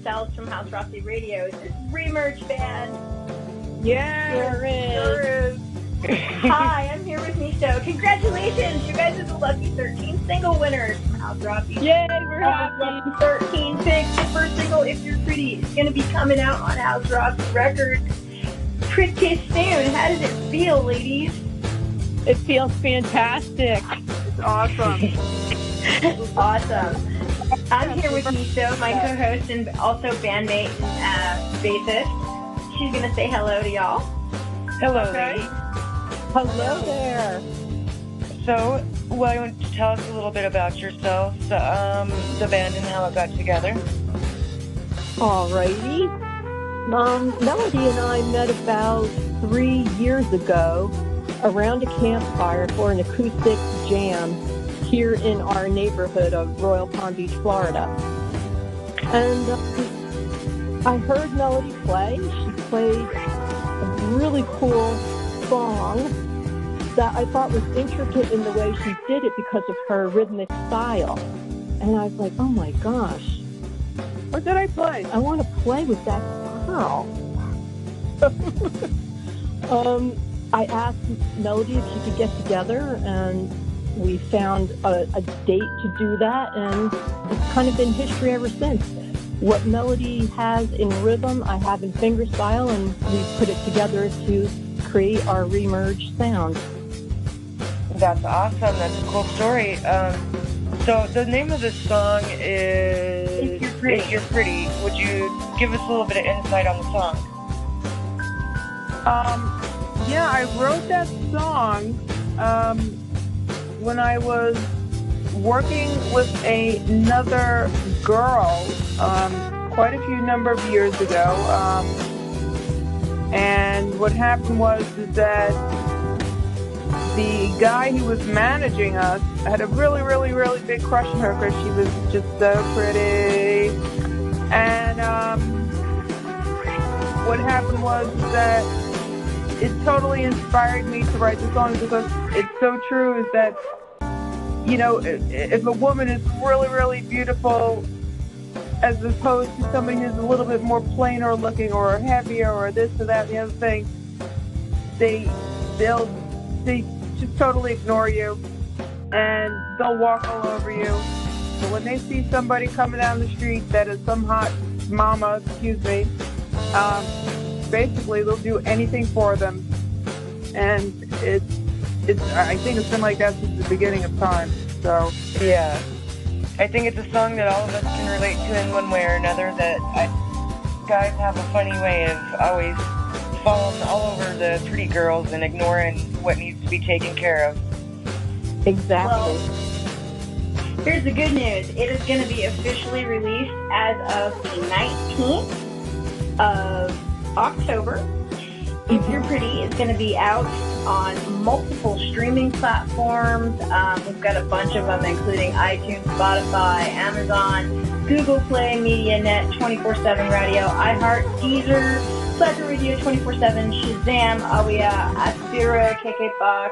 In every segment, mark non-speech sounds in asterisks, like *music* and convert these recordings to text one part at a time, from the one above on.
Styles from House Rossi Radio. Is this Remerge Band? Yeah, There is. there is. *laughs* Hi, I'm here with Misto. Congratulations! You guys are the lucky 13 single winners from House Rossi. Yay, we're House happy. Rossi 13 picks. The first single, If You're Pretty, is going to be coming out on House Rossi Records pretty soon. How does it feel, ladies? It feels fantastic. It's awesome. *laughs* Awesome. I'm here with Misto, my co-host and also bandmate and uh, bassist. She's going to say hello to y'all. Hello, Okay. Hello there. So, why don't you tell us a little bit about yourselves, um, the band, and how it got together? Alrighty. Um, Melody and I met about three years ago around a campfire for an acoustic jam here in our neighborhood of Royal Palm Beach, Florida. And um, I heard Melody play. She played a really cool song that I thought was intricate in the way she did it because of her rhythmic style. And I was like, oh my gosh, What did I play? I want to play with that girl. *laughs* um, I asked Melody if she could get together, and we found a, a date to do that, and it's kind of been history ever since. What Melody has in rhythm, I have in fingerstyle, and we put it together to create our remerge sound. That's awesome. That's a cool story. Um, so, the name of the song is If You're Pretty. If You're Pretty. Would you give us a little bit of insight on the song? Um, yeah, I wrote that song um, when I was working with another girl um, quite a few number of years ago. Um, and what happened was that the guy who was managing us had a really, really, really big crush on her because she was just so pretty. And um, what happened was that it totally inspired me to write the song because it's so true is that you know if a woman is really really beautiful as opposed to somebody who's a little bit more plainer looking or heavier or this or that the other thing they they'll they just totally ignore you and they'll walk all over you. But when they see somebody coming down the street that is some hot mama excuse me um, basically they'll do anything for them. And it's it's i think it's been like that since the beginning of time so Yeah. I think it's a song that all of us can relate to in one way or another. That I, guys have a funny way of always falling all over the pretty girls and ignoring what needs to be taken care of. Exactly. Here's the good news. It is going to be officially released as of the 19th of October. If You're Pretty is going to be out on multiple streaming platforms. Um, we've got a bunch of them, including iTunes, Spotify, Amazon, Google Play, MediaNet, 24-7 Radio, iHeart, Deezer, Pleasure Radio 24-7, Shazam, Awia, Aspira, KKBox,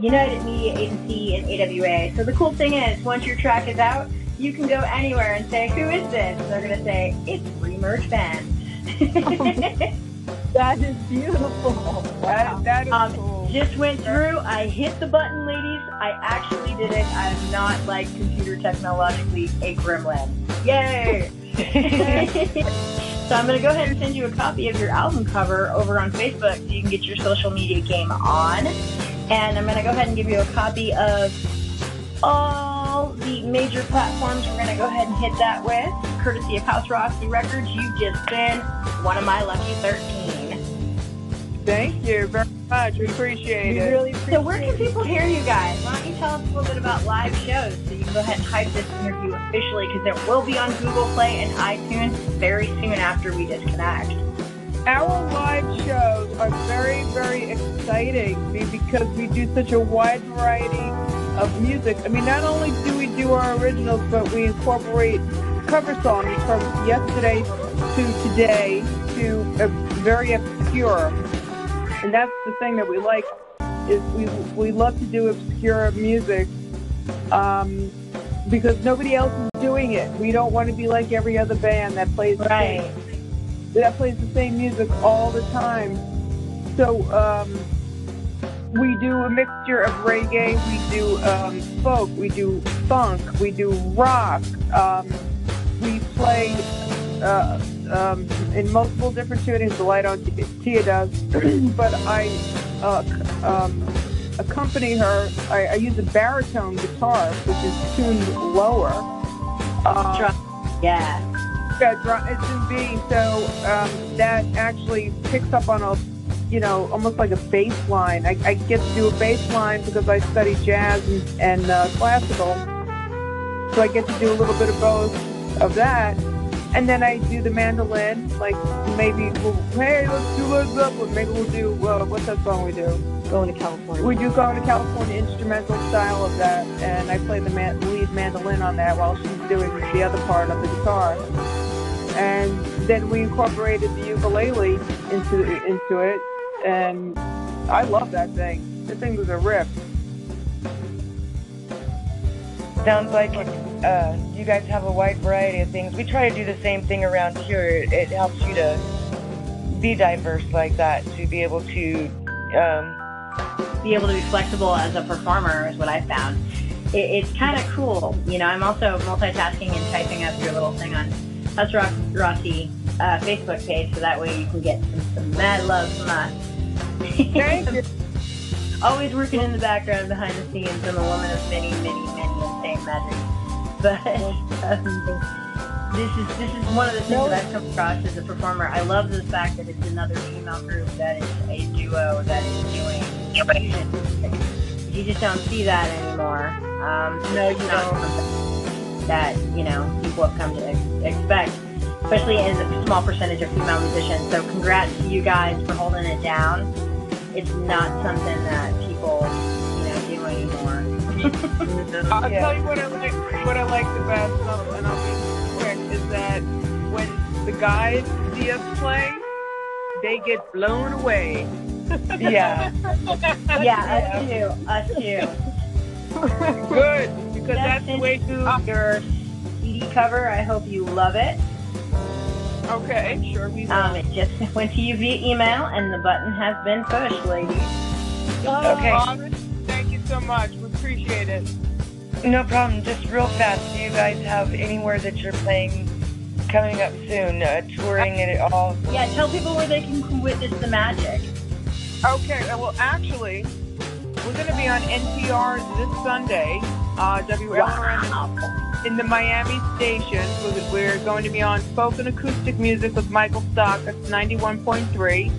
United Media Agency, and AWA. So the cool thing is, once your track is out, you can go anywhere and say, who is this? And they're going to say, it's Remerge Band. *laughs* *laughs* That is beautiful. that, that is Um, cool Just went through. I hit the button, ladies. I actually did it. I'm not like computer technologically a gremlin. Yay! *laughs* so I'm gonna go ahead and send you a copy of your album cover over on Facebook so you can get your social media game on. And I'm gonna go ahead and give you a copy of all the major platforms we're gonna go ahead and hit that with, courtesy of House Roxy Records. You've just been one of my lucky 13. Thank you very much. We appreciate We it. really appreciate So where can people hear you guys? Why don't you tell us a little bit about live shows so you can go ahead and hype this interview officially because it will be on Google Play and iTunes very soon after we disconnect. our live shows are very very exciting. Because we do such a wide variety of music. I mean not only do we do our originals but we incorporate cover songs from yesterday to today to a very obscure and that's the thing that we like is we we love to do obscure music um because nobody else is doing it. We don't want to be like every other band that plays the Right. same, that plays the same music all the time. So um, we do a mixture of reggae, we do um, folk, we do funk, we do rock. Um, we play uh, um, in multiple different tunings. The light on Tia does, *clears throat* but I uh, um, accompany her. I, I use a baritone guitar, which is tuned lower. Uh. Yeah. yeah, it's in B, so um, that actually picks up on a, you know, almost like a bass line. I, I get to do a bass line because I study jazz and, and uh, classical, so I get to do a little bit of both of that. And then I do the mandolin, like maybe, we'll, hey, let's do Led Zeppelin. Maybe we'll do, uh, what's that song we do? Going to California. We do going to California instrumental style of that, and I play the man- lead mandolin on that while she's doing the other part of the guitar. And then we incorporated the ukulele into into it, and I love that thing. That thing was a rip. Sounds like uh, you guys have a wide variety of things. We try to do the same thing around here. It, helps you to be diverse like that, to be able to. Um, be able to be flexible as a performer is what I found. It, it's kind of cool. You know, I'm also multitasking and typing up your little thing on Us Rock Rossi uh, Facebook page, so that way you can get some, some mad love from us. Thank you. *laughs* Always working in the background behind the scenes. I'm a woman of many, many, many insane magic. But *laughs* um, this is this is one of the things that I've come across as a performer. I love the fact that it's another female group that is a duo that is doing. You just don't see that anymore. Um, No, you not don't. That you know people have come to ex- expect, especially in a small percentage of female musicians. So congrats to you guys for holding it down. It's not something that people you know do anymore. *laughs* I'll Yeah. tell you what I like. What I like the best, and I'll, be quick, is that when the guys see us play, they get blown away. yeah. *laughs* yeah, us too. Us too. Good, because that's the way to. your CD cover. I hope you love it. Okay, sure we will. Um, it just went to you via email, and the button has been pushed, ladies. Okay. Awesome. Thank you so much. We appreciate it. No problem. Just real fast. Do you guys have anywhere that you're playing coming up soon? Uh, touring it all? Yeah, tell people where they can witness the magic. Okay, uh, well, actually, we're going to be on NPR this Sunday, uh, WLRN in the Miami station. We're- We're going to be on folk and acoustic music with Michael Stock. That's 91.3.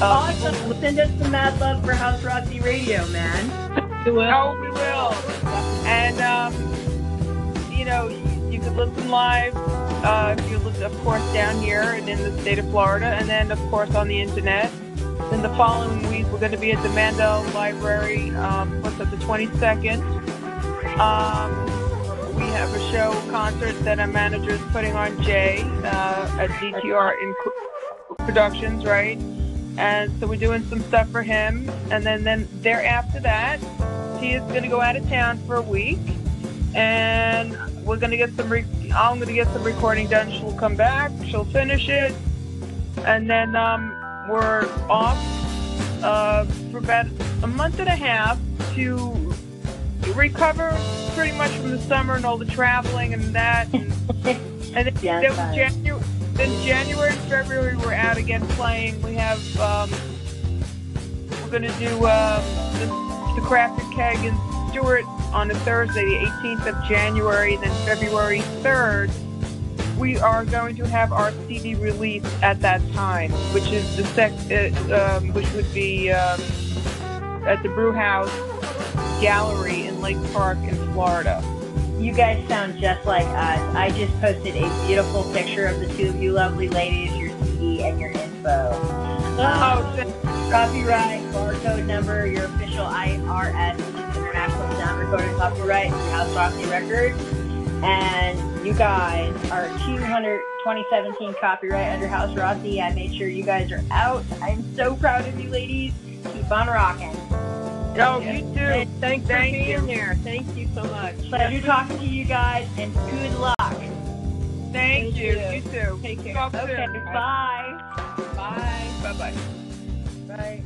Uh, Awesome. Send us some mad love for House Roxy Radio, man. We Oh, we will. And, um, you know, you, you could listen live uh, if you live, of course, down here and in the state of Florida, and then, of course, on the internet. Then the following week, we're going to be at the Mandel Library, um, what's that, the 22nd. Um, we have a show concert that a manager is putting on, Jay, uh, at DTR in Productions, right? And so we're doing some stuff for him. And then, then thereafter that, he is going to go out of town for a week. And we're going to get some, re- I'm going to get some recording done. She'll come back. She'll finish it. And then um, we're off uh, for about a month and a half to recover pretty much from the summer and all the traveling and that. And, and then, *laughs* Yeah, then. January, then January and February we're out again playing. We have um, we're going to do um, the, the Crafted Keg in Stuart on a Thursday, the 18th of January, and then February 3rd. We are going to have our CD release at that time, which is the sec, uh, um, which would be um, at the Brew House Gallery in Lake Park in Florida. You guys sound just like us. I just posted a beautiful picture of the two of you lovely ladies, your CD, and your info. Oh, Copyright, barcode number, your official IRS, International Sound Recording Copyright, House Roxy Records. And you guys are 200 2017 copyright under House Roxy. I made sure you guys are out. I'm so proud of you ladies. Keep on rocking. Oh, you too. And thanks Thank for being you. there. Thank you so much. Pleasure talking to you guys, and good luck. Thank Thank you. you. You too. Take care. Talk Okay, soon. bye. Bye. Bye-bye. Bye.